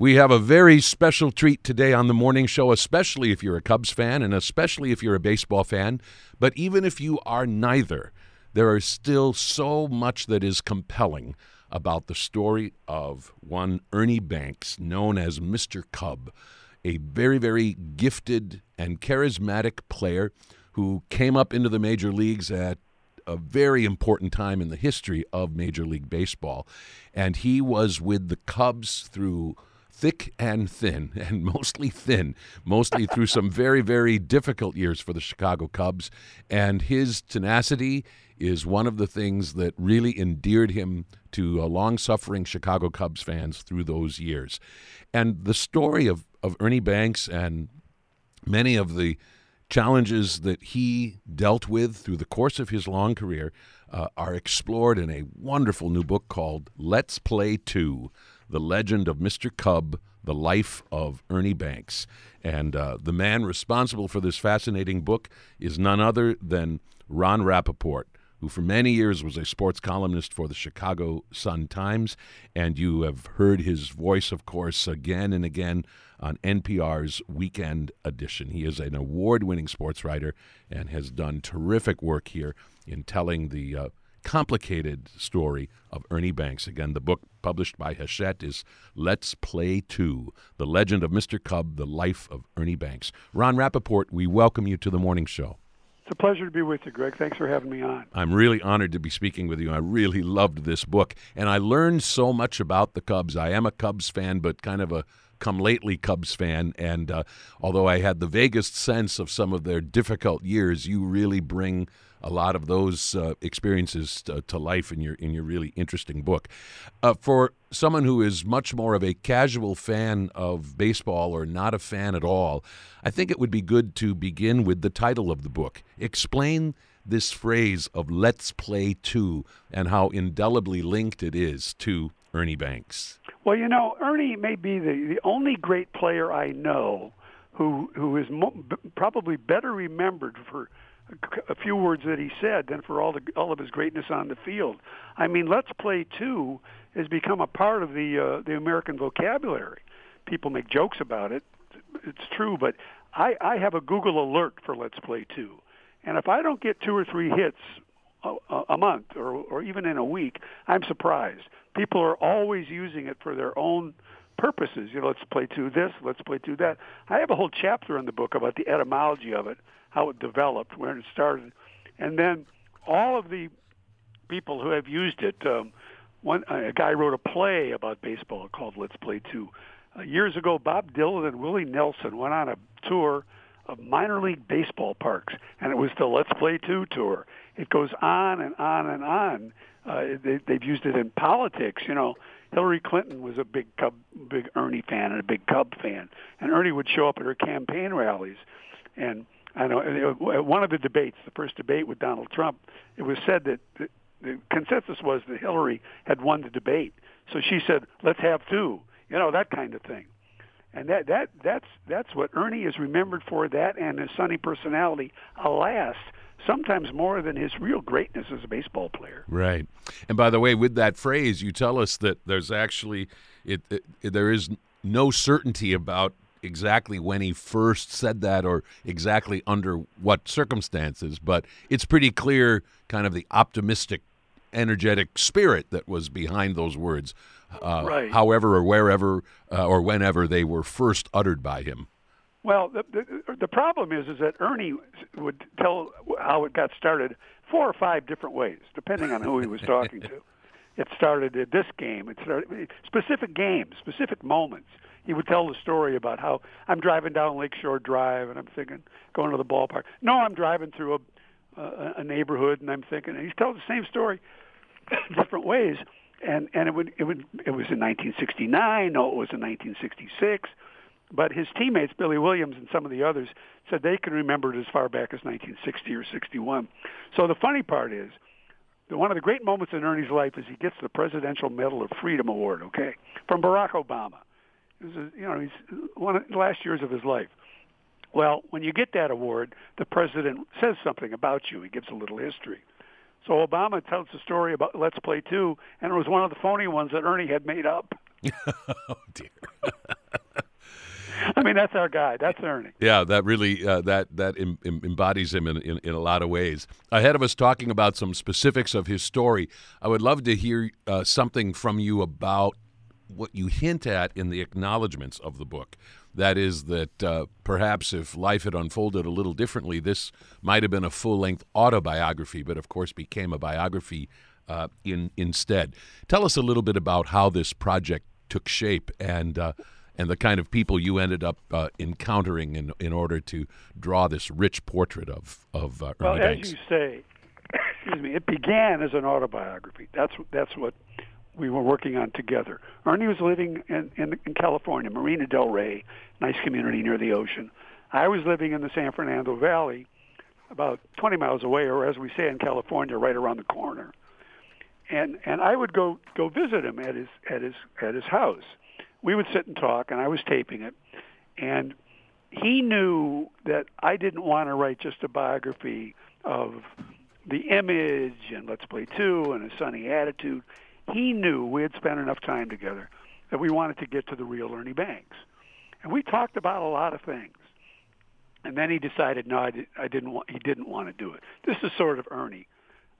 We have a very special treat today on the morning show, especially if you're a Cubs fan and especially if you're a baseball fan. But even if you are neither, there is still so much that is compelling about the story of one Ernie Banks, known as Mr. Cub, a very, very gifted and charismatic player who came up into the major leagues at a very important time in the history of Major League Baseball. And he was with the Cubs through thick and thin, and mostly thin, mostly through some very, very difficult years for the Chicago Cubs. And his tenacity is one of the things that really endeared him to long suffering Chicago Cubs fans through those years. And the story of, of Ernie Banks and many of the challenges that he dealt with through the course of his long career uh, are explored in a wonderful new book called Let's Play 2 the Legend of Mr. Cub, The Life of Ernie Banks. And uh, the man responsible for this fascinating book is none other than Ron Rapoport, who for many years was a sports columnist for the Chicago Sun Times. And you have heard his voice, of course, again and again on NPR's Weekend Edition. He is an award winning sports writer and has done terrific work here in telling the uh, complicated story of Ernie Banks. Again, the book published by Hachette is Let's Play 2 The Legend of Mr. Cub, The Life of Ernie Banks. Ron Rapoport, we welcome you to the morning show. It's a pleasure to be with you, Greg. Thanks for having me on. I'm really honored to be speaking with you. I really loved this book, and I learned so much about the Cubs. I am a Cubs fan, but kind of a come lately Cubs fan. And uh, although I had the vaguest sense of some of their difficult years, you really bring a lot of those uh, experiences to, to, life in your in your really interesting book. Uh, for someone who is much more of a casual fan of baseball or not a fan at all, I think it would be good to begin with the title of the book. Explain this phrase of "Let's play two" and how indelibly linked it is to Ernie Banks. Well, you know, Ernie may be the, the only great player I know who who is mo- probably better remembered for a few words that he said than for all the all of his greatness on the field. I mean, let's play two has become a part of the uh, the American vocabulary. People make jokes about it. It's true, but I, I have a Google alert for Let's Play Two, and if I don't get two or three hits a, a month or or even in a week, I'm surprised. People are always using it for their own purposes. You know, let's play two this, let's play two that. I have a whole chapter in the book about the etymology of it how it developed, where it started, and then all of the people who have used it. Um, one a guy wrote a play about baseball called Let's Play Two. Uh, years ago, Bob Dylan and Willie Nelson went on a tour of minor league baseball parks, and it was the Let's Play Two tour. It goes on and on and on. Uh, they, they've used it in politics. You know, Hillary Clinton was a big Cub, big Ernie fan and a big Cub fan, and Ernie would show up at her campaign rallies, and I know at one of the debates, the first debate with Donald Trump, it was said that the consensus was that Hillary had won the debate. So she said, "Let's have two. You know that kind of thing. And that that that's that's what Ernie is remembered for. That and his sunny personality. Alas, sometimes more than his real greatness as a baseball player. Right. And by the way, with that phrase, you tell us that there's actually it, it, there is no certainty about exactly when he first said that or exactly under what circumstances, but it's pretty clear kind of the optimistic, energetic spirit that was behind those words, uh, right. however or wherever uh, or whenever they were first uttered by him. Well, the, the, the problem is is that Ernie would tell how it got started four or five different ways, depending on who he was talking to. It started at this game. It started specific games, specific moments he would tell the story about how I'm driving down Lakeshore Drive and I'm thinking going to the ballpark. No, I'm driving through a a, a neighborhood and I'm thinking. And he's telling the same story, different ways. And and it would it would it was in 1969. No, it was in 1966. But his teammates, Billy Williams and some of the others, said they can remember it as far back as 1960 or 61. So the funny part is, one of the great moments in Ernie's life is he gets the Presidential Medal of Freedom Award, okay, from Barack Obama. This is, you know, he's one of the last years of his life. Well, when you get that award, the president says something about you. He gives a little history. So Obama tells the story about Let's Play Two, and it was one of the phony ones that Ernie had made up. oh dear. I mean, that's our guy. That's Ernie. Yeah, that really uh, that that em- em- embodies him in, in, in a lot of ways. Ahead of us talking about some specifics of his story, I would love to hear uh, something from you about what you hint at in the acknowledgments of the book. That is that uh, perhaps if life had unfolded a little differently, this might have been a full-length autobiography, but of course became a biography uh, in instead. Tell us a little bit about how this project took shape and uh, and the kind of people you ended up uh, encountering in in order to draw this rich portrait of of uh, well, Ernie Banks. as you say, excuse me, it began as an autobiography. That's that's what we were working on together. Ernie was living in, in, in California, Marina Del Rey, nice community near the ocean. I was living in the San Fernando Valley, about 20 miles away, or as we say in California, right around the corner. And and I would go go visit him at his at his at his house. We would sit and talk, and I was taping it, and he knew that I didn't want to write just a biography of the image and Let's Play Two and a sunny attitude he knew we had spent enough time together that we wanted to get to the real Ernie Banks. And we talked about a lot of things. And then he decided, no, I, did, I didn't want, he didn't want to do it. This is sort of Ernie,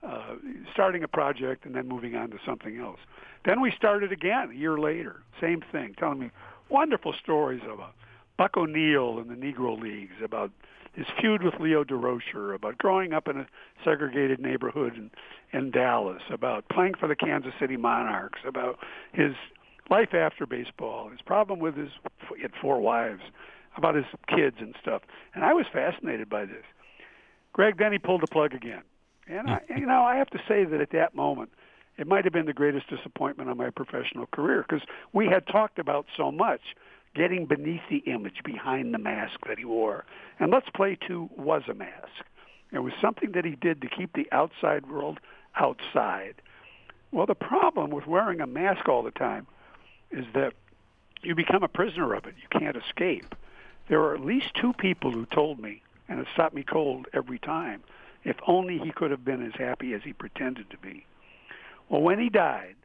uh, starting a project and then moving on to something else. Then we started again a year later, same thing, telling me wonderful stories about Buck O'Neil and the Negro Leagues, about his feud with Leo Durocher, about growing up in a segregated neighborhood in, in Dallas, about playing for the Kansas City Monarchs, about his life after baseball, his problem with his he had four wives, about his kids and stuff. And I was fascinated by this. Greg, then he pulled the plug again. And I, you know, I have to say that at that moment, it might have been the greatest disappointment of my professional career because we had talked about so much getting beneath the image, behind the mask that he wore. And Let's Play 2 was a mask. It was something that he did to keep the outside world outside. Well, the problem with wearing a mask all the time is that you become a prisoner of it. You can't escape. There are at least two people who told me, and it stopped me cold every time, if only he could have been as happy as he pretended to be. Well, when he died,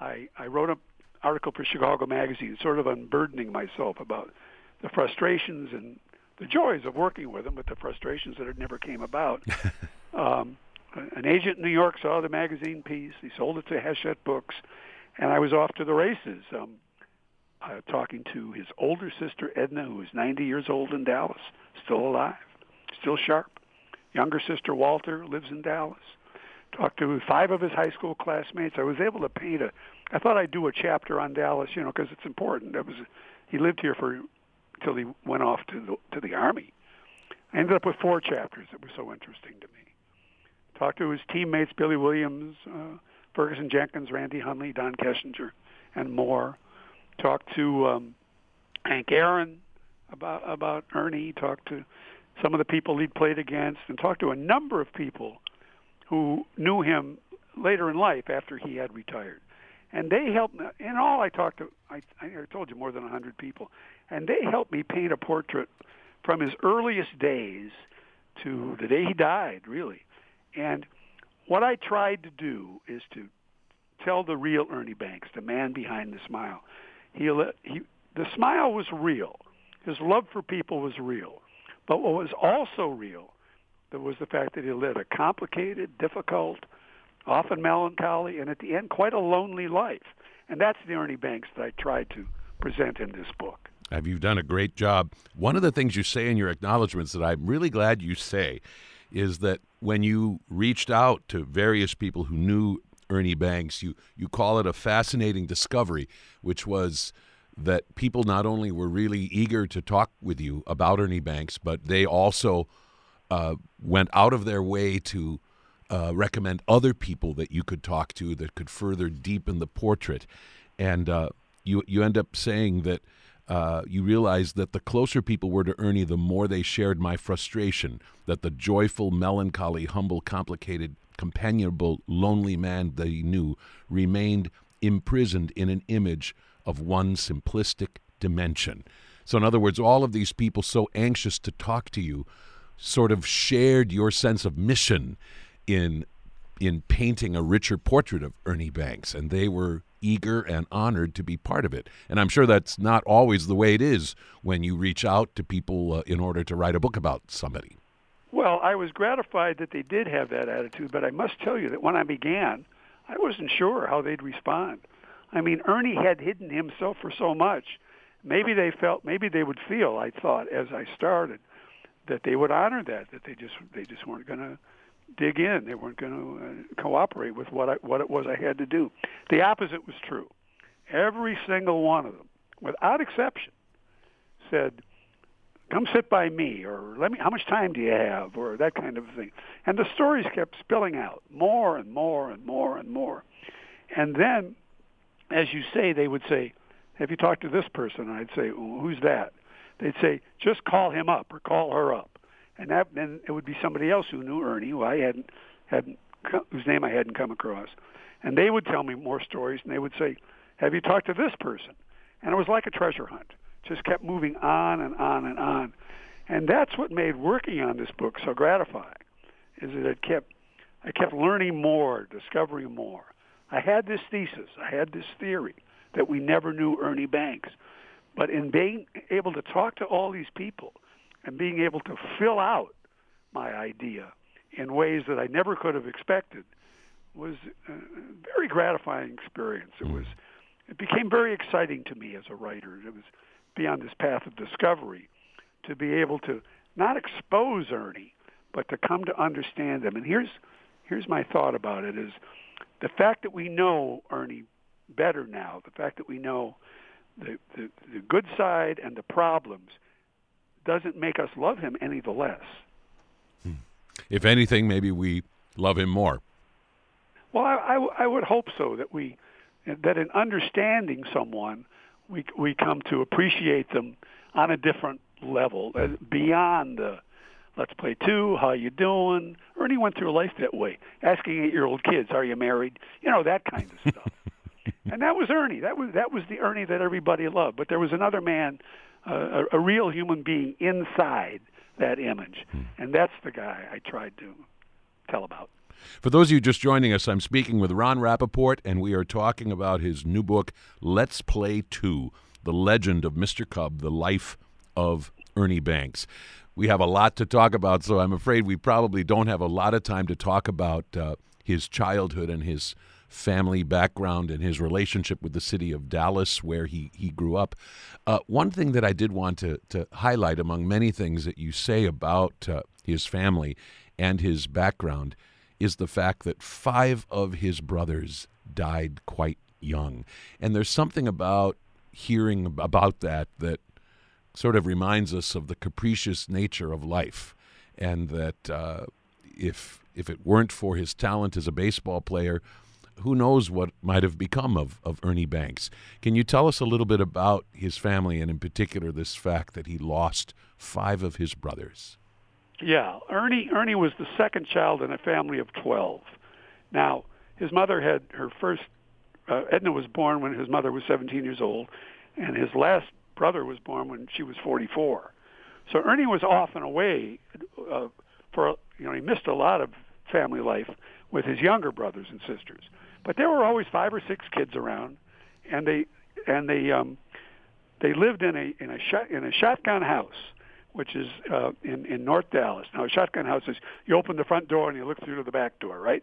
I, I wrote a article for Chicago Magazine, sort of unburdening myself about the frustrations and the joys of working with him, but the frustrations that it never came about. um, an agent in New York saw the magazine piece. He sold it to Hachette Books, and I was off to the races. Um, uh, talking to his older sister Edna, who is 90 years old in Dallas, still alive, still sharp. Younger sister Walter lives in Dallas. Talked to five of his high school classmates. I was able to paint a I thought I'd do a chapter on Dallas, you know, because it's important. That was he lived here for until he went off to the to the army. I ended up with four chapters that were so interesting to me. Talked to his teammates Billy Williams, uh, Ferguson Jenkins, Randy Hundley, Don Kessinger, and more. Talked to um, Hank Aaron about about Ernie. Talked to some of the people he'd played against, and talked to a number of people who knew him later in life after he had retired and they helped me. In all, I talked to I, I told you more than a hundred people, and they helped me paint a portrait from his earliest days to the day he died, really. And what I tried to do is to tell the real Ernie Banks, the man behind the smile. He, he the smile was real. His love for people was real. But what was also real was the fact that he led a complicated, difficult, often melancholy, and at the end, quite a lonely life. And that's the Ernie Banks that I tried to present in this book. Have you done a great job? One of the things you say in your acknowledgments that I'm really glad you say is that when you reached out to various people who knew Ernie Banks, you, you call it a fascinating discovery, which was that people not only were really eager to talk with you about Ernie Banks, but they also uh, went out of their way to uh, recommend other people that you could talk to that could further deepen the portrait. And uh, you you end up saying that uh, you realize that the closer people were to Ernie, the more they shared my frustration. That the joyful, melancholy, humble, complicated, companionable, lonely man they knew remained imprisoned in an image of one simplistic dimension. So, in other words, all of these people so anxious to talk to you sort of shared your sense of mission in in painting a richer portrait of Ernie Banks, and they were eager and honored to be part of it. And I'm sure that's not always the way it is when you reach out to people uh, in order to write a book about somebody. Well, I was gratified that they did have that attitude, but I must tell you that when I began, I wasn't sure how they'd respond. I mean, Ernie had hidden himself for so much. Maybe they felt, maybe they would feel. I thought as I started that they would honor that, that they just they just weren't going to dig in. They weren't going to uh, cooperate with what I, what it was I had to do. The opposite was true. Every single one of them, without exception, said, "Come sit by me," or "Let me. How much time do you have?" or that kind of thing. And the stories kept spilling out more and more and more and more. And then, as you say, they would say, "Have you talked to this person?" And I'd say, well, "Who's that?" They'd say, "Just call him up or call her up." And that then it would be somebody else who knew Ernie, who I hadn't hadn't whose name I hadn't come across, and they would tell me more stories, and they would say, "Have you talked to this person?" And it was like a treasure hunt, just kept moving on and on and on, and that's what made working on this book so gratifying, is that it kept I kept learning more, discovering more. I had this thesis, I had this theory that we never knew Ernie Banks, but in being able to talk to all these people and being able to fill out my idea in ways that I never could have expected was a very gratifying experience. It hmm. was it became very exciting to me as a writer. It was be on this path of discovery to be able to not expose Ernie, but to come to understand him. And here's here's my thought about it is the fact that we know Ernie better now, the fact that we know the, the, the good side and the problems doesn't make us love him any the less. Hmm. If anything, maybe we love him more. Well, I, I, I would hope so that we that in understanding someone, we we come to appreciate them on a different level, uh, beyond the let's play two, how you doing? Ernie went through life that way, asking eight-year-old kids, "Are you married?" You know that kind of stuff. and that was Ernie. That was that was the Ernie that everybody loved. But there was another man a, a real human being inside that image. Hmm. And that's the guy I tried to tell about. For those of you just joining us, I'm speaking with Ron Rapoport, and we are talking about his new book, Let's Play 2 The Legend of Mr. Cub, The Life of Ernie Banks. We have a lot to talk about, so I'm afraid we probably don't have a lot of time to talk about uh, his childhood and his family background and his relationship with the city of Dallas, where he, he grew up. Uh, one thing that I did want to, to highlight among many things that you say about uh, his family and his background is the fact that five of his brothers died quite young. And there's something about hearing about that that sort of reminds us of the capricious nature of life and that uh, if if it weren't for his talent as a baseball player who knows what might have become of, of Ernie Banks. Can you tell us a little bit about his family and, in particular, this fact that he lost five of his brothers? Yeah, Ernie Ernie was the second child in a family of 12. Now, his mother had her first uh, Edna was born when his mother was 17 years old, and his last brother was born when she was 44. So Ernie was off and away uh, for you know he missed a lot of family life with his younger brothers and sisters. But there were always five or six kids around, and they and they um, they lived in a in a in a shotgun house, which is uh, in in North Dallas. Now, a shotgun house is you open the front door and you look through to the back door, right?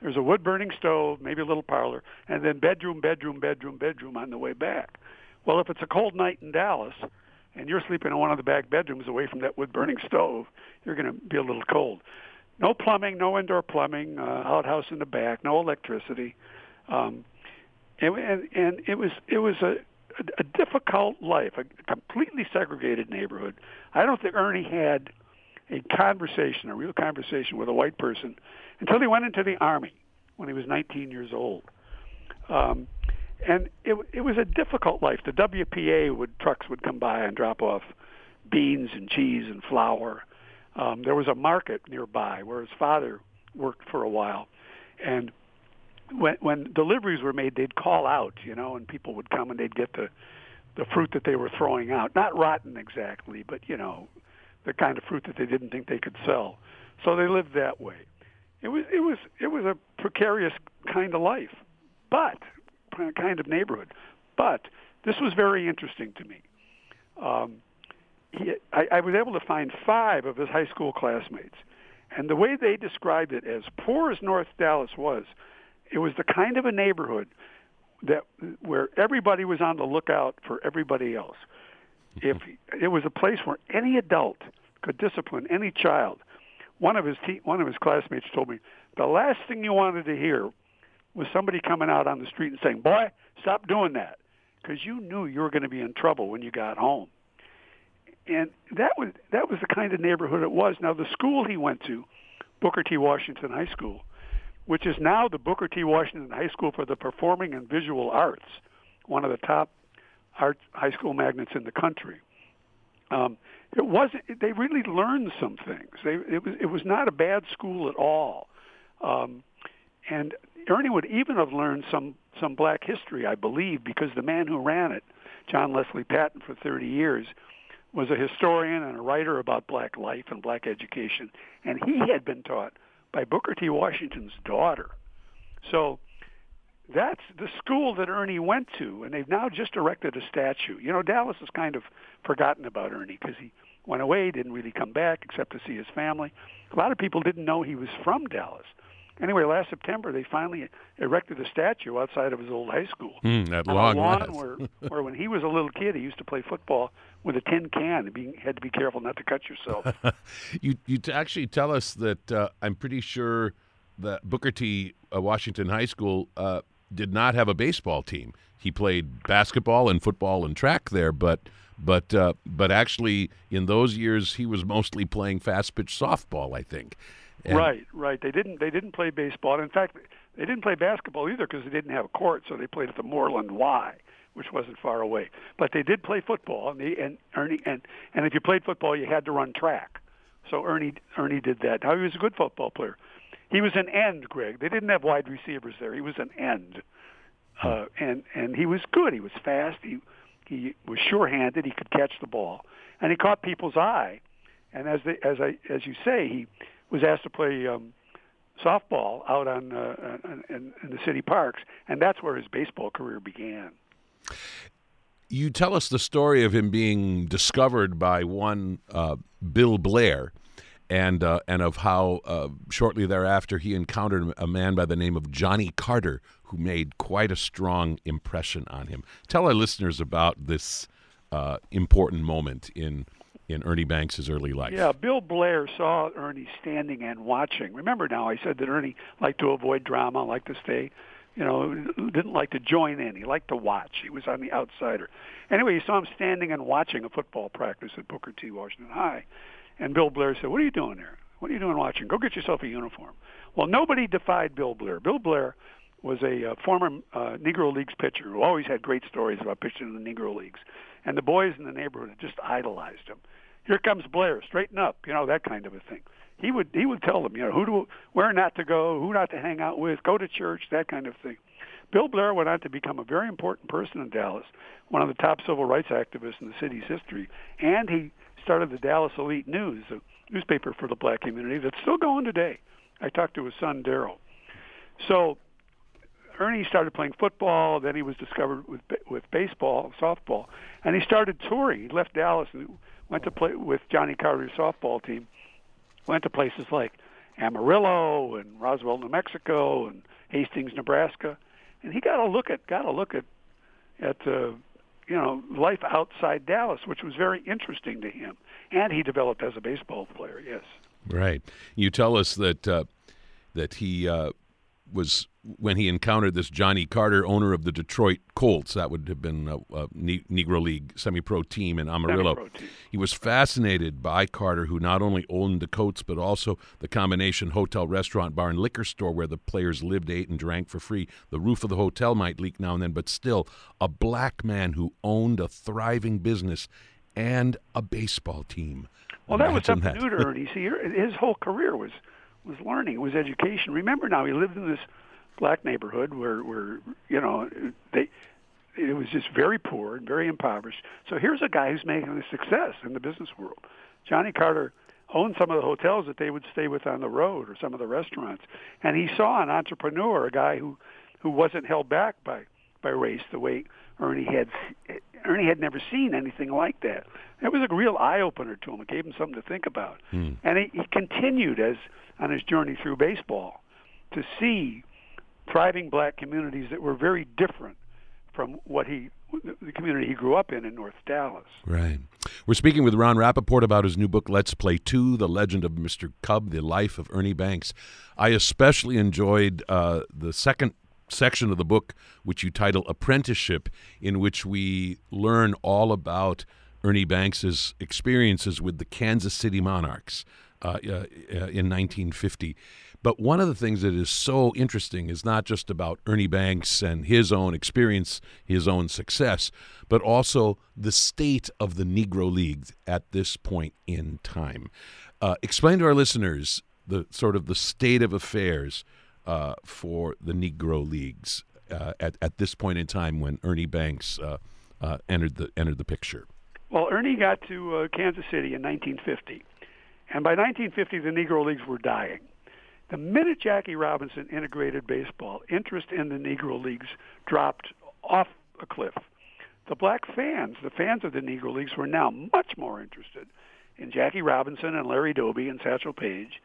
There's a wood burning stove, maybe a little parlor, and then bedroom, bedroom, bedroom, bedroom on the way back. Well, if it's a cold night in Dallas and you're sleeping in one of the back bedrooms away from that wood burning stove, you're going to be a little cold no plumbing, no indoor plumbing, uh, outhouse in the back, no electricity, um, and, and and it was it was a a difficult life, a completely segregated neighborhood. I don't think Ernie had a conversation, a real conversation with a white person until he went into the army when he was 19 years old. Um, and it, it was a difficult life. The WPA would trucks would come by and drop off beans and cheese and flour um, there was a market nearby where his father worked for a while, and when when deliveries were made, they'd call out, you know, and people would come and they'd get the the fruit that they were throwing out, not rotten exactly, but you know, the kind of fruit that they didn't think they could sell. So they lived that way. It was it was it was a precarious kind of life, but kind of neighborhood. But this was very interesting to me. Um, he, I, I was able to find five of his high school classmates, and the way they described it, as poor as North Dallas was, it was the kind of a neighborhood that where everybody was on the lookout for everybody else. If it was a place where any adult could discipline any child, one of his te- one of his classmates told me the last thing you wanted to hear was somebody coming out on the street and saying, "Boy, stop doing that," because you knew you were going to be in trouble when you got home. And that was that was the kind of neighborhood it was. Now the school he went to, Booker T. Washington High School, which is now the Booker T. Washington High School for the Performing and Visual Arts, one of the top art high school magnets in the country. Um, it wasn't. They really learned some things. They, it was. It was not a bad school at all. Um, and Ernie would even have learned some some black history, I believe, because the man who ran it, John Leslie Patton, for 30 years, was a historian and a writer about black life and black education, and he had been taught by Booker T. Washington's daughter. So that's the school that Ernie went to, and they've now just erected a statue. You know, Dallas has kind of forgotten about Ernie because he went away, didn't really come back except to see his family. A lot of people didn't know he was from Dallas. Anyway, last September they finally erected a statue outside of his old high school. Mm, at long lawn where, where when he was a little kid, he used to play football with a tin can and being, had to be careful not to cut yourself. you you actually tell us that uh, I'm pretty sure that Booker T. Uh, Washington High School uh, did not have a baseball team. He played basketball and football and track there, but but uh, but actually in those years he was mostly playing fast pitch softball, I think. And right, right. They didn't they didn't play baseball. In fact, they didn't play basketball either because they didn't have a court, so they played at the Moorland Y, which wasn't far away. But they did play football, and, they, and Ernie and and if you played football, you had to run track. So Ernie Ernie did that. Now he was a good football player. He was an end, Greg. They didn't have wide receivers there. He was an end, uh, and and he was good. He was fast. He he was sure-handed. He could catch the ball, and he caught people's eye. And as the, as I as you say, he was asked to play um, softball out on uh, in, in the city parks, and that's where his baseball career began. You tell us the story of him being discovered by one uh, Bill Blair, and uh, and of how uh, shortly thereafter he encountered a man by the name of Johnny Carter who made quite a strong impression on him. Tell our listeners about this uh, important moment in in Ernie Banks's early life. Yeah, Bill Blair saw Ernie standing and watching. Remember now, I said that Ernie liked to avoid drama, liked to stay, you know, didn't like to join in. He liked to watch. He was on the outsider. Anyway, he saw him standing and watching a football practice at Booker T. Washington High and Bill Blair said, "What are you doing there? What are you doing watching? Go get yourself a uniform." Well, nobody defied Bill Blair. Bill Blair was a uh, former uh, Negro Leagues pitcher who always had great stories about pitching in the Negro Leagues, and the boys in the neighborhood just idolized him. Here comes Blair, straighten up, you know that kind of a thing. He would he would tell them, you know, who to where not to go, who not to hang out with, go to church, that kind of thing. Bill Blair went on to become a very important person in Dallas, one of the top civil rights activists in the city's history, and he started the Dallas Elite News, a newspaper for the black community that's still going today. I talked to his son Daryl. So Ernie started playing football. Then he was discovered with with baseball, softball, and he started touring. He left Dallas and went to play with Johnny Carter's softball team. Went to places like Amarillo and Roswell, New Mexico, and Hastings, Nebraska, and he got a look at got a look at at uh, you know, life outside Dallas, which was very interesting to him. And he developed as a baseball player. Yes. Right. You tell us that uh, that he uh, was when he encountered this Johnny Carter, owner of the Detroit Colts. That would have been a, a Negro League semi-pro team in Amarillo. Team. He was fascinated by Carter, who not only owned the Colts but also the combination hotel, restaurant, bar, and liquor store where the players lived, ate, and drank for free. The roof of the hotel might leak now and then, but still, a black man who owned a thriving business and a baseball team. Well, that was something new to Ernie. See, his whole career was was learning. It was education. Remember now, he lived in this black neighborhood where, where you know, they it was just very poor and very impoverished. So here's a guy who's making a success in the business world. Johnny Carter owned some of the hotels that they would stay with on the road or some of the restaurants, and he saw an entrepreneur, a guy who who wasn't held back by by race the way Ernie had. Ernie had never seen anything like that. It was a real eye opener to him. It gave him something to think about, Hmm. and he, he continued as on his journey through baseball to see thriving black communities that were very different from what he the community he grew up in in North Dallas. Right. We're speaking with Ron Rapoport about his new book, Let's Play Two The Legend of Mr. Cub, The Life of Ernie Banks. I especially enjoyed uh, the second section of the book, which you title Apprenticeship, in which we learn all about Ernie Banks's experiences with the Kansas City Monarchs uh, uh, uh, in 1950. But one of the things that is so interesting is not just about Ernie Banks and his own experience, his own success, but also the state of the Negro League at this point in time. Uh, explain to our listeners the sort of the state of affairs uh, for the Negro Leagues uh, at at this point in time when Ernie Banks uh, uh, entered the entered the picture. Well, Ernie got to uh, Kansas City in 1950, and by 1950 the Negro Leagues were dying. The minute Jackie Robinson integrated baseball, interest in the Negro Leagues dropped off a cliff. The black fans, the fans of the Negro Leagues, were now much more interested in Jackie Robinson and Larry Doby and Satchel Paige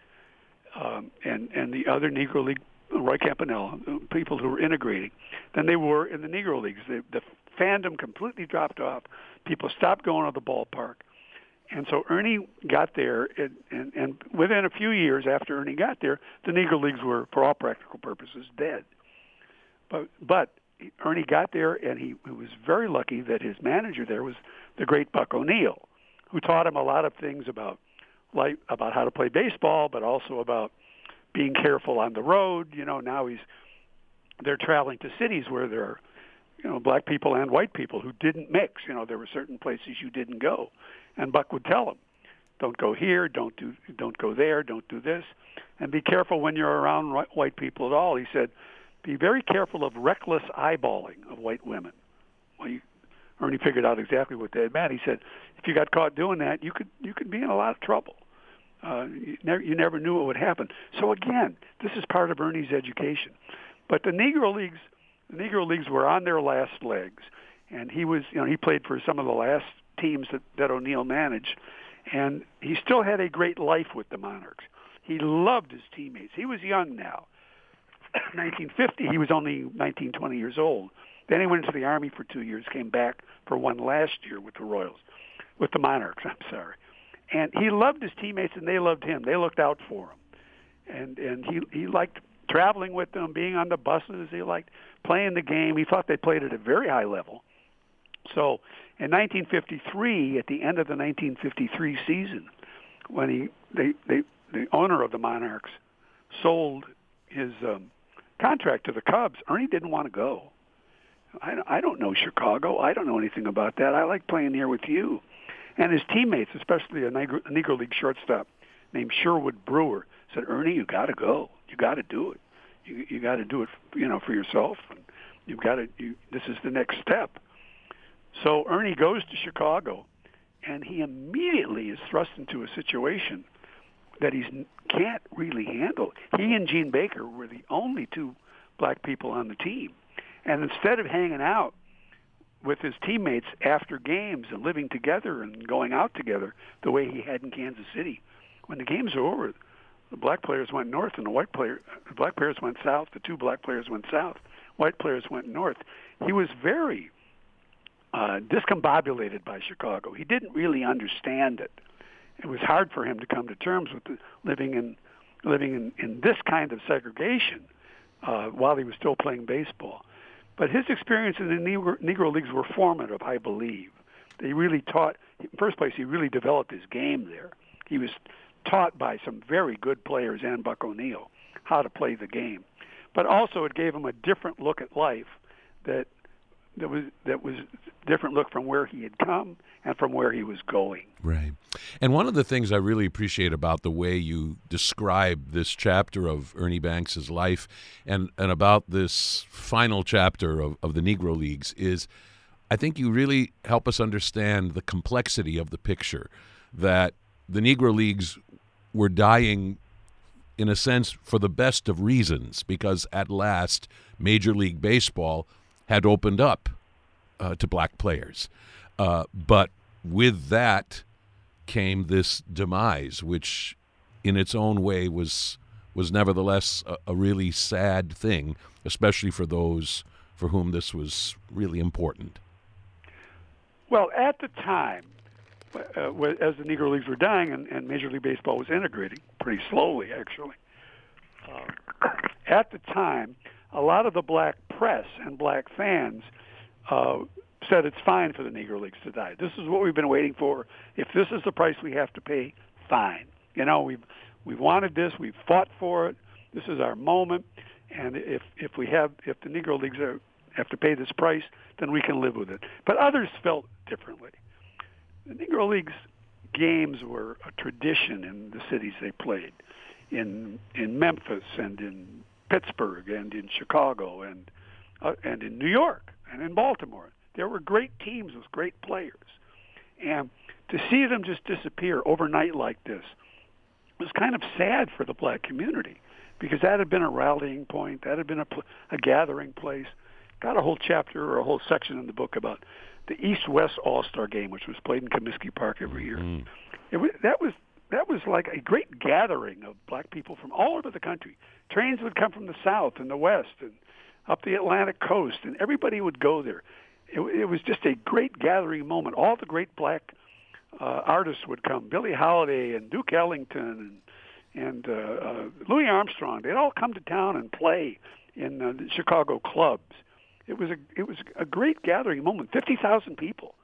um, and and the other Negro League, Roy Campanella, people who were integrating, than they were in the Negro Leagues. The, the fandom completely dropped off. People stopped going to the ballpark. And so Ernie got there, and, and, and within a few years after Ernie got there, the Negro Leagues were, for all practical purposes, dead. But but Ernie got there, and he, he was very lucky that his manager there was the great Buck O'Neil, who taught him a lot of things about like about how to play baseball, but also about being careful on the road. You know, now he's they're traveling to cities where there are you know black people and white people who didn't mix. You know, there were certain places you didn't go, and Buck would tell them, "Don't go here, don't do, don't go there, don't do this, and be careful when you're around white people at all." He said, "Be very careful of reckless eyeballing of white women." Well, you, Ernie figured out exactly what that meant. He said, "If you got caught doing that, you could you could be in a lot of trouble." Uh, you, never, you never knew what would happen. So again, this is part of Ernie's education. But the Negro Leagues, the Negro Leagues were on their last legs, and he was, you know, he played for some of the last teams that, that O'Neil managed, and he still had a great life with the Monarchs. He loved his teammates. He was young now. 1950, he was only 19, 20 years old. Then he went into the Army for two years, came back for one last year with the Royals, with the Monarchs, I'm sorry. And he loved his teammates and they loved him. They looked out for him. And and he he liked traveling with them, being on the buses. He liked playing the game. He thought they played at a very high level. So in 1953, at the end of the 1953 season, when he they, they the owner of the Monarchs sold his um, contract to the Cubs, Ernie didn't want to go. I, I don't know Chicago. I don't know anything about that. I like playing here with you. And his teammates, especially a Negro, a Negro League shortstop named Sherwood Brewer, said, "Ernie, you got to go. You got to do it. You you got to do it, you know, for yourself. You've got to. You, this is the next step." So Ernie goes to Chicago, and he immediately is thrust into a situation that he can't really handle. He and Gene Baker were the only two black people on the team, and instead of hanging out with his teammates after games and living together and going out together the way he had in Kansas City. When the games were over, the black players went north and the white player the black players went south. The two black players went south. White players went north. He was very uh, discombobulated by Chicago. He didn't really understand it. It was hard for him to come to terms with the, living in living in, in this kind of segregation uh, while he was still playing baseball. But his experience in the Negro, Negro Leagues were formative, I believe. They really taught, in first place, he really developed his game there. He was taught by some very good players and Buck O'Neil how to play the game. But also it gave him a different look at life that that was that was different look from where he had come and from where he was going. Right. And one of the things I really appreciate about the way you describe this chapter of Ernie Banks's life and, and about this final chapter of, of the Negro Leagues is I think you really help us understand the complexity of the picture that the Negro Leagues were dying in a sense for the best of reasons because at last Major League Baseball had opened up uh, to black players. Uh, but with that came this demise, which in its own way was was nevertheless a, a really sad thing, especially for those for whom this was really important. Well, at the time, uh, as the Negro Leagues were dying and, and, Major League Baseball was integrating pretty slowly, actually, uh, at the time, a lot of the black press and black fans uh, said it's fine for the Negro Leagues to die. This is what we've been waiting for. If this is the price we have to pay, fine. You know, we've we've wanted this. We've fought for it. This is our moment. And if if we have if the Negro Leagues are, have to pay this price, then we can live with it. But others felt differently. The Negro Leagues games were a tradition in the cities they played, in in Memphis and in Pittsburgh and in Chicago and uh, and in New York and in Baltimore. There were great teams with great players, and to see them just disappear overnight like this was kind of sad for the black community because that had been a rallying point, that had been a, a gathering place. Got a whole chapter or a whole section in the book about the East-West All-Star Game, which was played in Comiskey Park every year. Mm. It was, that was that was like a great gathering of black people from all over the country. Trains would come from the south and the west and up the Atlantic coast, and everybody would go there. It, it was just a great gathering moment. All the great black uh, artists would come: Billie Holiday and Duke Ellington and and uh, uh, Louis Armstrong. They'd all come to town and play in uh, the Chicago clubs. It was a it was a great gathering moment. Fifty thousand people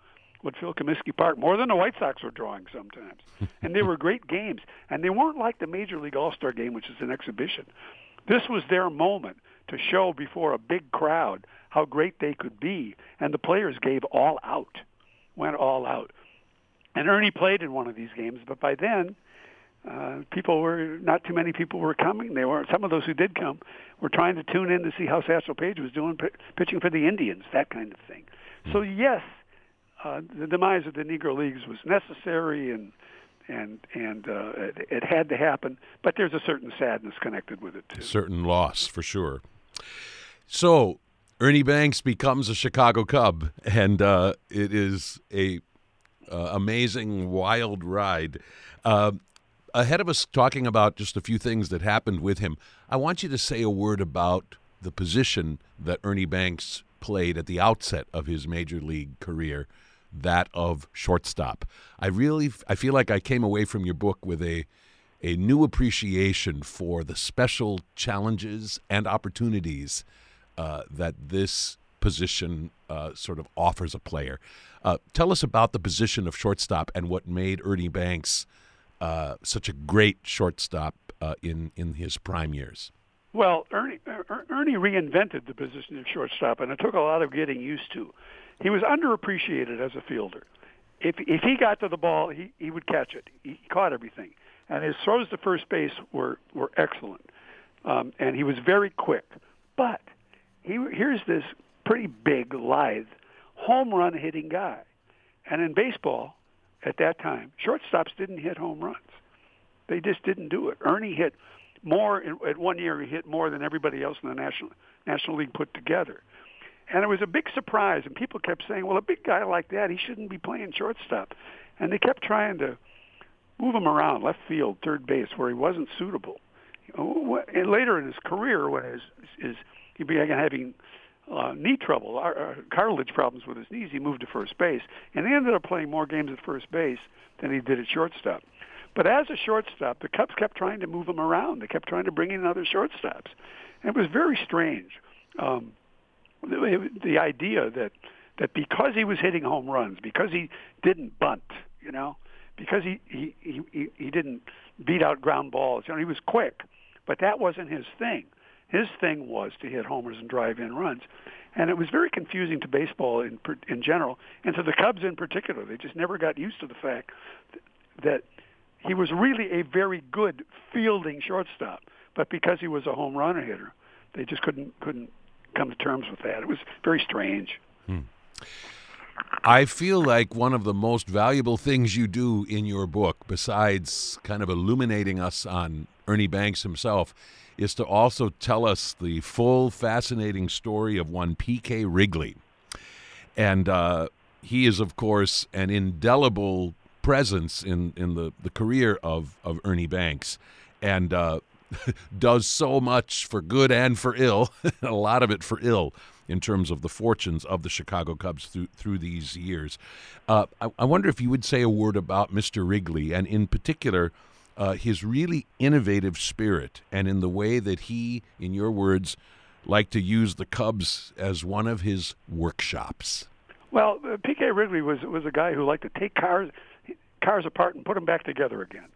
would fill Comiskey Park more than the White Sox were drawing sometimes, and they were great games. And they weren't like the Major League All Star Game, which is an exhibition. This was their moment to show before a big crowd how great they could be, and the players gave all out, went all out. And Ernie played in one of these games, but by then, uh, people were not too many people were coming. They were some of those who did come were trying to tune in to see how Satchel Paige was doing p- pitching for the Indians, that kind of thing. So hmm. yes, uh, the demise of the Negro Leagues was necessary and and and uh, it, it had to happen. But there's a certain sadness connected with it too. Certain loss for sure. So Ernie Banks becomes a Chicago Cub, and uh, it is a uh, amazing, wild ride. Uh, ahead of us talking about just a few things that happened with him, I want you to say a word about the position that Ernie Banks played at the outset of his major league career, that of shortstop. I really I feel like I came away from your book with a a new appreciation for the special challenges and opportunities uh, that this position uh, sort of offers a player. Uh, tell us about the position of shortstop and what made Ernie Banks uh, such a great shortstop uh, in in his prime years. Well, Ernie Ernie reinvented the position of shortstop, and it took a lot of getting used to. He was underappreciated as a fielder. If if he got to the ball, he he would catch it. He caught everything, and his throws to first base were were excellent, um, and he was very quick. But he here's this pretty big, lithe, home run hitting guy. And in baseball, at that time, shortstops didn't hit home runs. They just didn't do it. Ernie hit more at one year. He hit more than everybody else in the national National League put together. And it was a big surprise. And people kept saying, "Well, a big guy like that, he shouldn't be playing shortstop." And they kept trying to move him around left field, third base, where he wasn't suitable. And later in his career, when his, his he began having uh, knee trouble, uh, cartilage problems with his knees, he moved to first base, and he ended up playing more games at first base than he did at shortstop. But as a shortstop, the Cubs kept trying to move him around. They kept trying to bring in other shortstops, and it was very strange. Um, the, the idea that that because he was hitting home runs, because he didn't bunt, you know, because he he he, he didn't beat out ground balls, you know, he was quick, but that wasn't his thing. His thing was to hit homers and drive in runs. And it was very confusing to baseball in in general, and to the Cubs in particular. They just never got used to the fact that he was really a very good fielding shortstop, but because he was a home run hitter, they just couldn't couldn't come to terms with that. It was very strange. Hmm. I feel like one of the most valuable things you do in your book, besides kind of illuminating us on Ernie Banks himself, is to also tell us the full, fascinating story of one P.K. Wrigley. And uh, he is, of course, an indelible presence in, in the, the career of, of Ernie Banks. And uh, does so much for good and for ill, a lot of it for ill in terms of the fortunes of the Chicago Cubs through through these years. Uh, I, I, wonder if you would say a word about Mr. Wrigley, and in particular, uh, his really innovative spirit, and in the way that he, in your words, liked to use the Cubs as one of his workshops. Well, P.K. Wrigley was was a guy who liked to take cars cars apart and put them back together again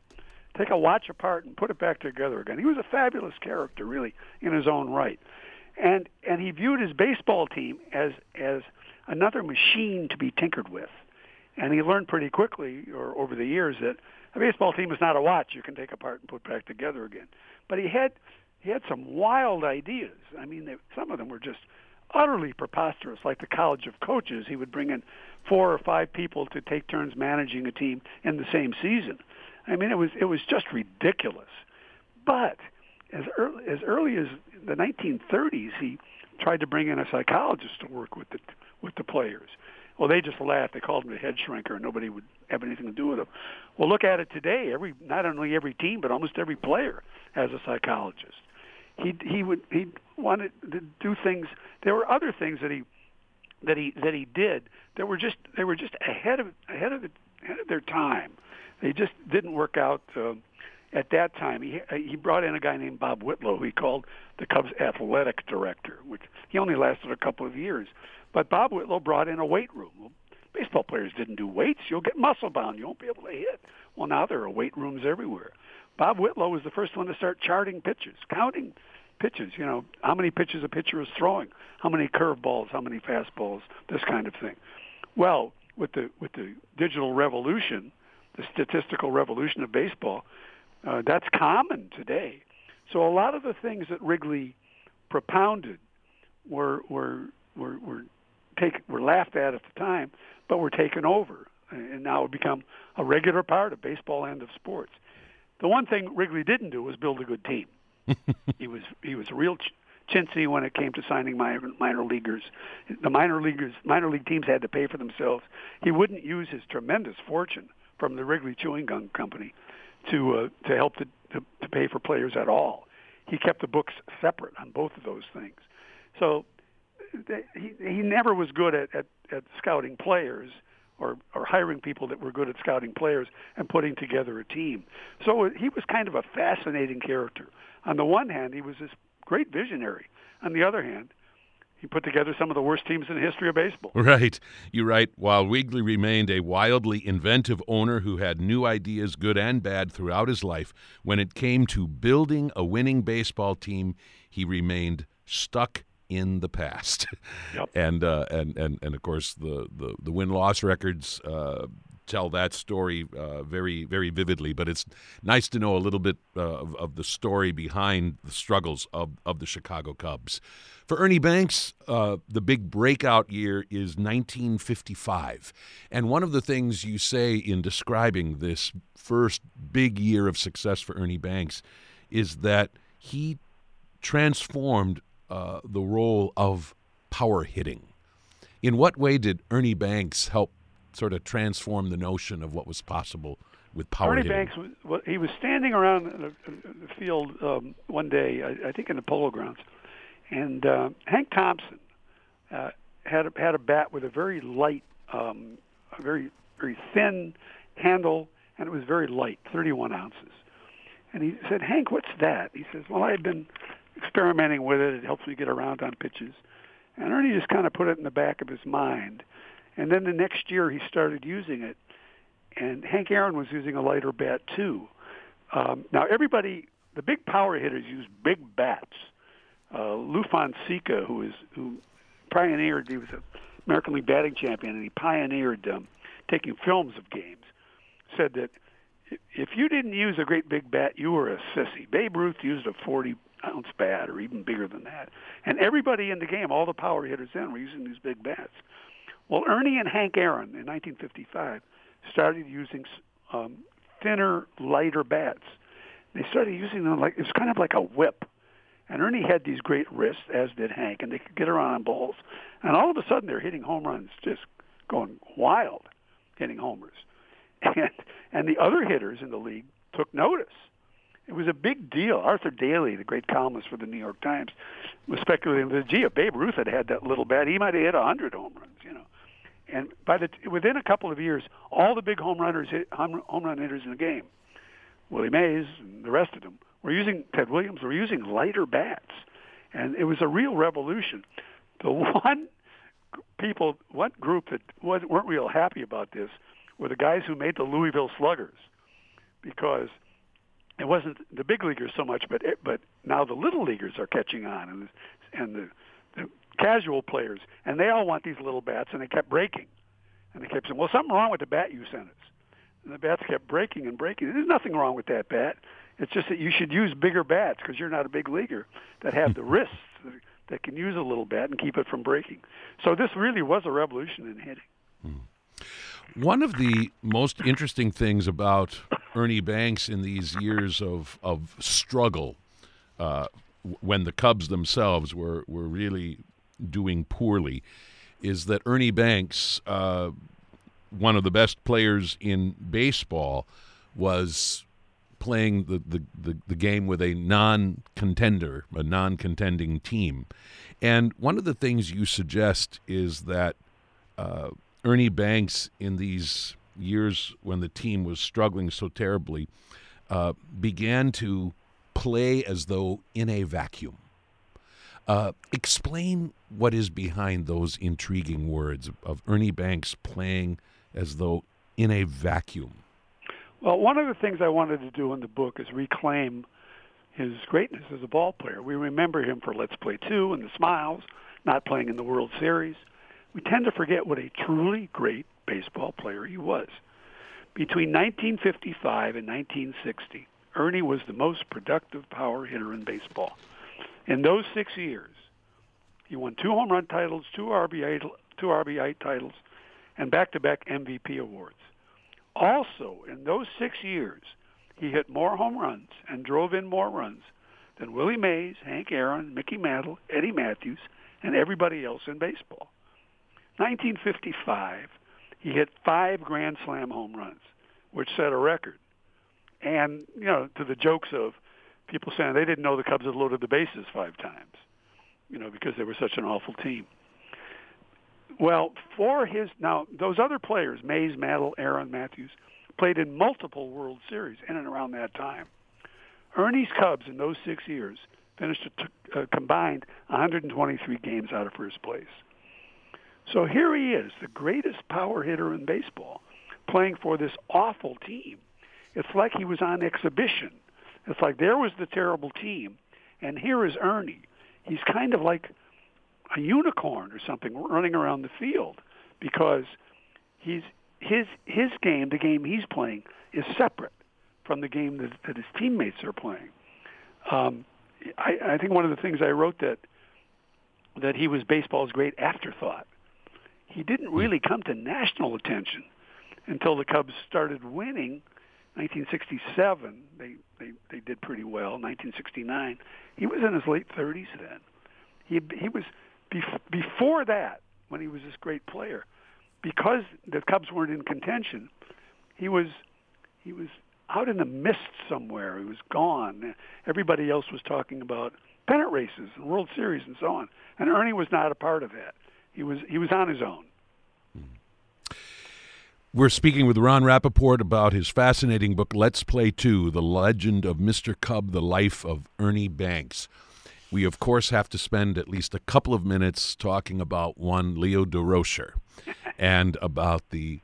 take a watch apart and put it back together again. He was a fabulous character, really, in his own right, and and he viewed his baseball team as as another machine to be tinkered with, and he learned pretty quickly, or over the years, that a baseball team is not a watch you can take apart and put back together again. But he had he had some wild ideas. I mean, they, some of them were just utterly preposterous, like the College of Coaches. He would bring in four or five people to take turns managing a team in the same season. I mean, it was it was just ridiculous. But as early as early as the 1930s, he tried to bring in a psychologist to work with the with the players. Well, they just laughed. They called him a head shrinker, and nobody would have anything to do with him. Well, look at it today. Every not only every team, but almost every player has a psychologist. He he would he wanted to do things. There were other things that he that he that he did that were just they were just ahead of ahead of the, ahead of their time. They just didn't work out uh, at that time. He he brought in a guy named Bob Whitlow, who he called the Cubs athletic director, which he only lasted a couple of years. But Bob Whitlow brought in a weight room. Well, baseball players didn't do weights. You'll get muscle bound. You won't be able to hit. Well, now there are weight rooms everywhere. Bob Whitlow was the first one to start charting pitches, counting pitches. You know, how many pitches a pitcher is throwing, how many curveballs, how many fastballs, this kind of thing. Well, with the with the digital revolution, the statistical revolution of baseball, uh, that's common today. So a lot of the things that Wrigley propounded were were were were take were laughed at at the time, but were taken over and now have become a regular part of baseball and of sports. The one thing Wrigley didn't do was build a good team. he was he was a real ch- chintzy when it came to signing minor, minor leaguers. The minor leaguers minor league teams had to pay for themselves. He wouldn't use his tremendous fortune from the Wrigley Chewing Gum Company to uh, to help to, to to pay for players at all. He kept the books separate on both of those things. So he he never was good at, at, at scouting players or or hiring people that were good at scouting players and putting together a team. So he was kind of a fascinating character. On the one hand, he was this great visionary. On the other hand, he put together some of the worst teams in the history of baseball. Right. You write, while Wrigley remained a wildly inventive owner who had new ideas, good and bad, throughout his life, when it came to building a winning baseball team, he remained stuck in the past. Yep. and, uh, and and and of course the the, the win loss records uh, tell that story uh, very, very vividly. But it's nice to know a little bit uh, of, of, the story behind the struggles of, of the Chicago Cubs. For Ernie Banks, uh, the big breakout year is 1955. And one of the things you say in describing this first big year of success for Ernie Banks is that he transformed uh, the role of power hitting. In what way did Ernie Banks help sort of transform the notion of what was possible with power Ernie hitting. Banks was he was standing around the, the field um, one day, I, I think in the Polo Grounds, and uh, Hank Thompson uh, had a, had a bat with a very light, um, a very very thin handle, and it was very light, 31 ounces. And he said, Hank, what's that? He says, Well, I've been experimenting with it. It helps me get around on pitches. And Ernie just kind of put it in the back of his mind. And then the next year he started using it, and Hank Aaron was using a lighter bat too. Um, now everybody, the big power hitters use big bats. Uh, Lew Fonseca, who is who pioneered, he was an American League batting champion, and he pioneered um, taking films of games. Said that if you didn't use a great big bat, you were a sissy. Babe Ruth used a 40 ounce bat, or even bigger than that, and everybody in the game, all the power hitters then, were using these big bats. Well, Ernie and Hank Aaron in 1955 started using um, thinner, lighter bats. They started using them like it's kind of like a whip. And Ernie had these great wrists, as did Hank, and they could get around on balls. And all of a sudden, they're hitting home runs, just going wild, hitting homers. And and the other hitters in the league took notice. It was a big deal. Arthur Daly, the great columnist for the New York Times, was speculating that gee, if Babe Ruth had had that little bat, he might have hit a hundred home runs. You know. And by the within a couple of years, all the big home runners, hit, home run hitters in the game, Willie Mays and the rest of them, were using Ted Williams. Were using lighter bats, and it was a real revolution. The one people, one group that wasn't, weren't real happy about this were the guys who made the Louisville Sluggers, because it wasn't the big leaguers so much, but it, but now the little leaguers are catching on, and and the casual players, and they all want these little bats, and they kept breaking, and they kept saying, "Well, something wrong with the bat you sent us." And the bats kept breaking and breaking. There's nothing wrong with that bat. It's just that you should use bigger bats because you're not a big leaguer that have the wrists that can use a little bat and keep it from breaking. So this really was a revolution in hitting. Hmm. One of the most interesting things about Ernie Banks in these years of of struggle, uh, when the Cubs themselves were were really doing poorly, is that Ernie Banks, uh, one of the best players in baseball, was playing the, the, the, the, game with a non contender, a non contending team. And one of the things you suggest is that uh, Ernie Banks, in these years when the team was struggling so terribly, uh, began to play as though in a vacuum. Uh, explain what is behind those intriguing words of Ernie Banks playing as though in a vacuum. Well, one of the things I wanted to do in the book is reclaim his greatness as a ball player. We remember him for Let's Play 2 and the Smiles, not playing in the World Series. We tend to forget what a truly great baseball player he was. Between 1955 and 1960, Ernie was the most productive power hitter in baseball. In those six years, he won two home run titles, two RBI, two RBI titles, and back-to-back MVP awards. Also, in those six years, he hit more home runs and drove in more runs than Willie Mays, Hank Aaron, Mickey Mantle, Eddie Mathews, and everybody else in baseball. 1955, he hit five Grand Slam home runs, which set a record. And, you know, to the jokes of people saying they didn't know the Cubs had loaded the bases five times, you know, because they were such an awful team. Well, for his now those other players, Mays, Mantle, Aaron, Mathews, played in multiple World Series in and around that time. Ernie's Cubs in those six years finished a t- uh, combined 123 games out of first place. So here he is, the greatest power hitter in baseball, playing for this awful team. It's like he was on exhibition. It's like there was the terrible team, and here is Ernie. He's kind of like a unicorn or something running around the field because he's his his game, the game he's playing, is separate from the game that, that his teammates are playing. Um, I, I think one of the things I wrote that that he was baseball's great afterthought. He didn't hmm. really come to national attention until the Cubs started winning. 1967, they they they did pretty well. 1969, he was in his late 30s then. He he was before that, when he was this great player, because the Cubs weren't in contention, he was he was out in the mist somewhere. He was gone. Everybody else was talking about pennant races and World Series and so on, and Ernie was not a part of that. He was he was on his own. We're speaking with Ron Rapoport about his fascinating book, Let's Play 2 The Legend of Mr. Cub, The Life of Ernie Banks. We, of course, have to spend at least a couple of minutes talking about one Leo Durocher and about the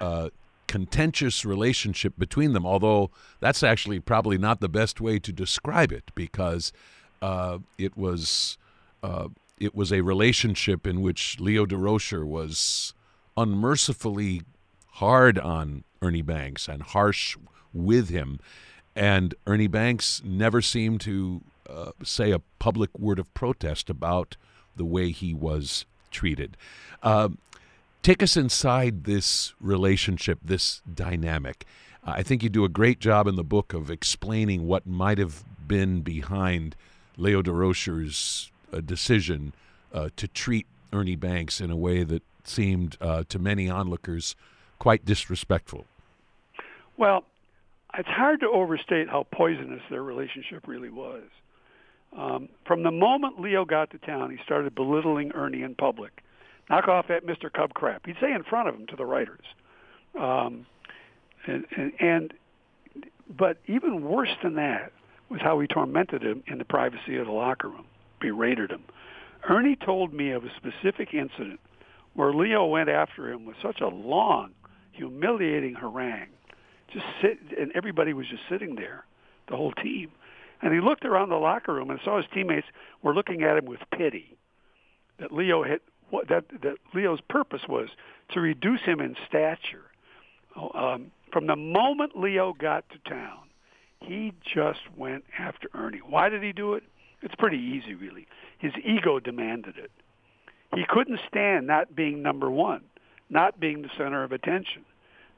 uh, contentious relationship between them, although that's actually probably not the best way to describe it because uh, it was. Uh, it was a relationship in which Leo Durocher was unmercifully hard on Ernie Banks and harsh with him. And Ernie Banks never seemed to uh, say a public word of protest about the way he was treated. Uh, take us inside this relationship, this dynamic. I think you do a great job in the book of explaining what might have been behind Leo Durocher's uh, decision uh, to treat Ernie Banks in a way that seemed uh, to many onlookers quite disrespectful. Well, it's hard to overstate how poisonous their relationship really was. Um, from the moment Leo got to town, he started belittling Ernie in public. Knock off that Mr. Cub crap. He'd say in front of him to the writers. Um, and, and, and but even worse than that was how he tormented him in the privacy of the locker room, berated him. Ernie told me of a specific incident where Leo went after him with such a long, humiliating harangue. Just sit, and everybody was just sitting there, the whole team. And he looked around the locker room and saw his teammates were looking at him with pity. That Leo had that that Leo's purpose was to reduce him in stature. Um, from the moment Leo got to town, he just went after Ernie. Why did he do it? It's pretty easy, really. His ego demanded it. He couldn't stand not being number one, not being the center of attention,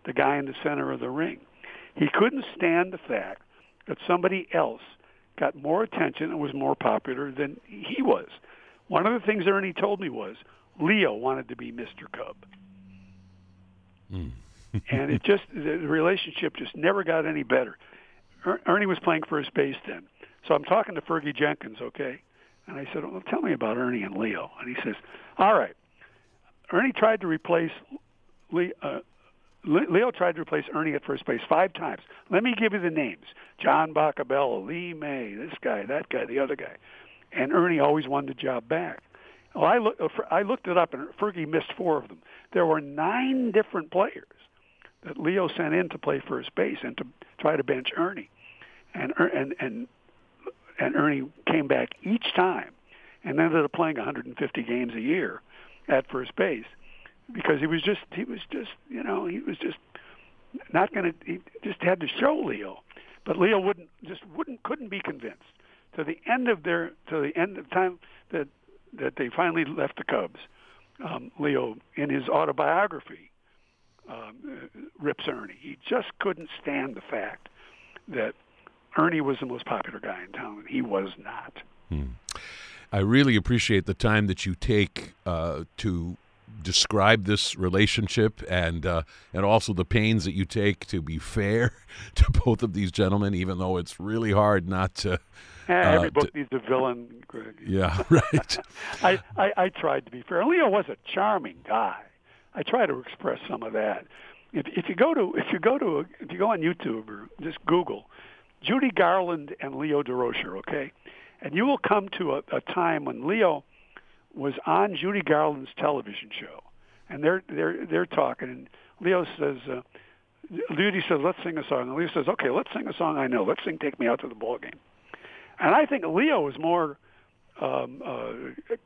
the guy in the center of the ring. He couldn't stand the fact that somebody else got more attention and was more popular than he was. One of the things Ernie told me was Leo wanted to be Mr. Cub. Mm. and it just the relationship just never got any better. Er, Ernie was playing first base then, so I'm talking to Fergie Jenkins, okay, and I said, "Well, tell me about Ernie and Leo." And he says, "All right, Ernie tried to replace Leo." Uh, Leo tried to replace Ernie at first base five times. Let me give you the names: John Boccabella, Lee May, this guy, that guy, the other guy, and Ernie always won the job back. Well, I, look, uh, I looked it up, and Fergie missed four of them. There were nine different players that Leo sent in to play first base and to try to bench Ernie, and and and and Ernie came back each time, and ended up playing 150 games a year at first base because he was just he was just you know he was just not going to he just had to show Leo, but Leo wouldn't just wouldn't couldn't be convinced. To the end of their to the end of time that that they finally left the Cubs, um, Leo in his autobiography um, rips Ernie. He just couldn't stand the fact that Ernie was the most popular guy in town, he was not. Hmm. I really appreciate the time that you take uh, to describe this relationship and uh, and also the pains that you take to be fair to both of these gentlemen, even though it's really hard not to. Yeah, every uh, book to, needs a villain, Greg. Yeah, right. I, I I tried to be fair. Leo was a charming guy. I try to express some of that. If, if you go to if you go to if you go on YouTube or just Google Judy Garland and Leo Durocher, okay, and you will come to a, a time when Leo was on Judy Garland's television show, and they're they're they're talking, and Leo says. Uh, Judy says, "Let's sing a song." And Leo says, "Okay, let's sing a song I know. Let's sing "Take Me Out to the Ball Game." And I think Leo was more um, uh,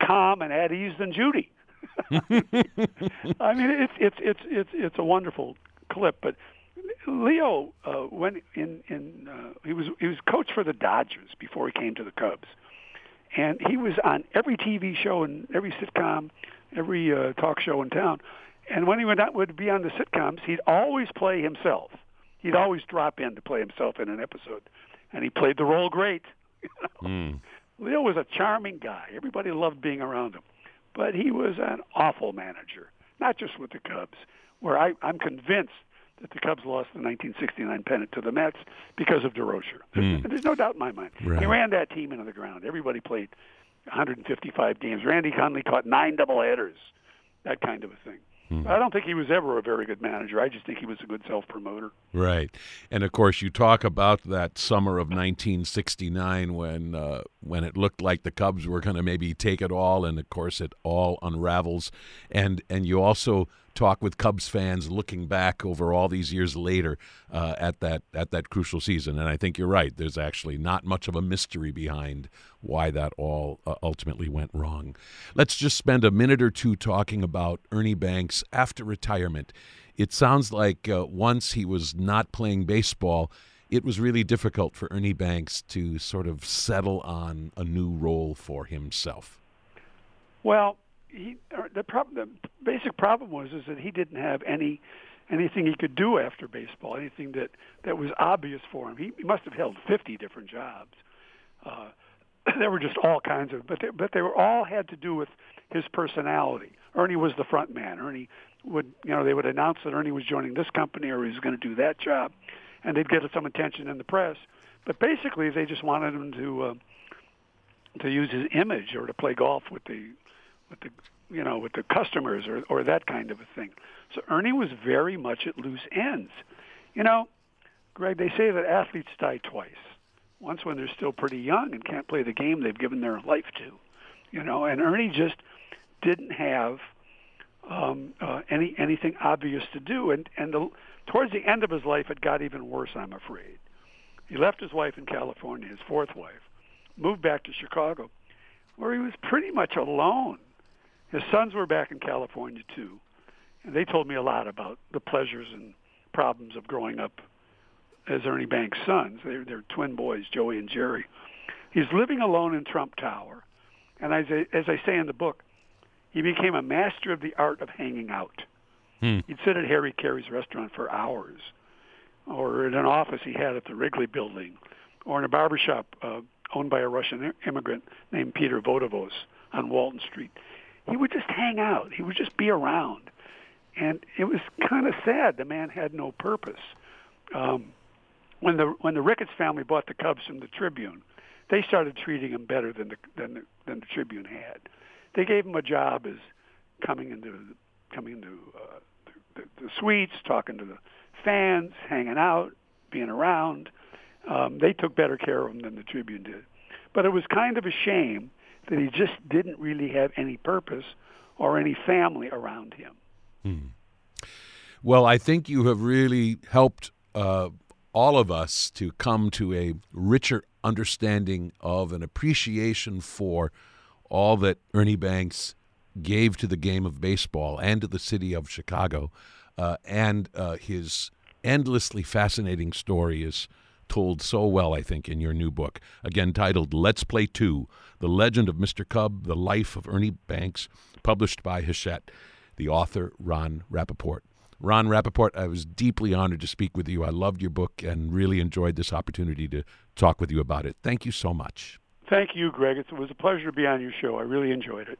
calm and at ease than Judy. I mean, it's it's it's it's it's a wonderful clip. But Leo, uh, when in in uh, he was he was coach for the Dodgers before he came to the Cubs, and he was on every TV show and every sitcom, every uh, talk show in town. And when he would not, would be on the sitcoms, he'd always play himself. He'd always drop in to play himself in an episode, and he played the role great. mm. Leo was a charming guy. Everybody loved being around him, but he was an awful manager. Not just with the Cubs, where I, I'm convinced that the Cubs lost the 1969 pennant to the Mets because of Durocher. Mm. There's no doubt in my mind. Right. He ran that team into the ground. Everybody played 155 games. Randy Hundley caught nine doubleheaders, that kind of a thing. Mm. I don't think he was ever a very good manager. I just think he was a good self promoter. Right, and of course, you talk about that summer of 1969 when uh, when it looked like the Cubs were going to maybe take it all, and of course, it all unravels. And and you also talk with Cubs fans looking back over all these years later uh, at that at that crucial season. And I think you're right. There's actually not much of a mystery behind why that all uh, ultimately went wrong. Let's just spend a minute or two talking about Ernie Banks after retirement. It sounds like uh, once he was not playing baseball, it was really difficult for Ernie Banks to sort of settle on a new role for himself. Well, he the problem the basic problem was is that he didn't have any anything he could do after baseball, anything that that was obvious for him. He, he must have held 50 different jobs. Uh, there were just all kinds of, but they, but they were all had to do with his personality. Ernie was the front man. Ernie would, you know, they would announce that Ernie was joining this company or he was going to do that job, and they'd get some attention in the press. But basically, they just wanted him to uh, to use his image or to play golf with the with the you know with the customers or or that kind of a thing. So Ernie was very much at loose ends. You know, Greg, they say that athletes die twice. Once when they're still pretty young and can't play the game they've given their life to. You know, and Ernie just didn't have um, uh, any anything obvious to do, and and the, towards the end of his life, it got even worse. I'm afraid. He left his wife in California, his fourth wife, moved back to Chicago, where he was pretty much alone. His sons were back in California too, and they told me a lot about the pleasures and problems of growing up as Ernie Banks' sons. They're, they're twin boys, Joey and Jerry. He's living alone in Trump Tower, and as I, as I say in the book, he became a master of the art of hanging out. Hmm. He'd sit at Harry Caray's restaurant for hours, or in an office he had at the Wrigley Building, or in a barbershop uh, owned by a Russian immigrant named Peter Vodovos on Walton Street. He would just hang out. He would just be around, and it was kind of sad. The man had no purpose. Um, when the when the Ricketts family bought the Cubs from the Tribune, they started treating him better than the than the, than the Tribune had they gave him a job as coming into coming into uh, the, the, the suites, talking to the fans, hanging out, being around. Um, they took better care of him than the Tribune did. But it was kind of a shame that he just didn't really have any purpose or any family around him. Hmm. Well, I think you have really helped uh, all of us to come to a richer understanding of an appreciation for all that Ernie Banks gave to the game of baseball and to the city of Chicago. Uh, and uh, his endlessly fascinating story is told so well, I think, in your new book, again titled Let's Play Two The Legend of Mr. Cub, The Life of Ernie Banks, published by Hachette, the author, Ron Rapoport. Ron Rapoport, I was deeply honored to speak with you. I loved your book and really enjoyed this opportunity to talk with you about it. Thank you so much. Thank you, Greg. It was a pleasure to be on your show. I really enjoyed it.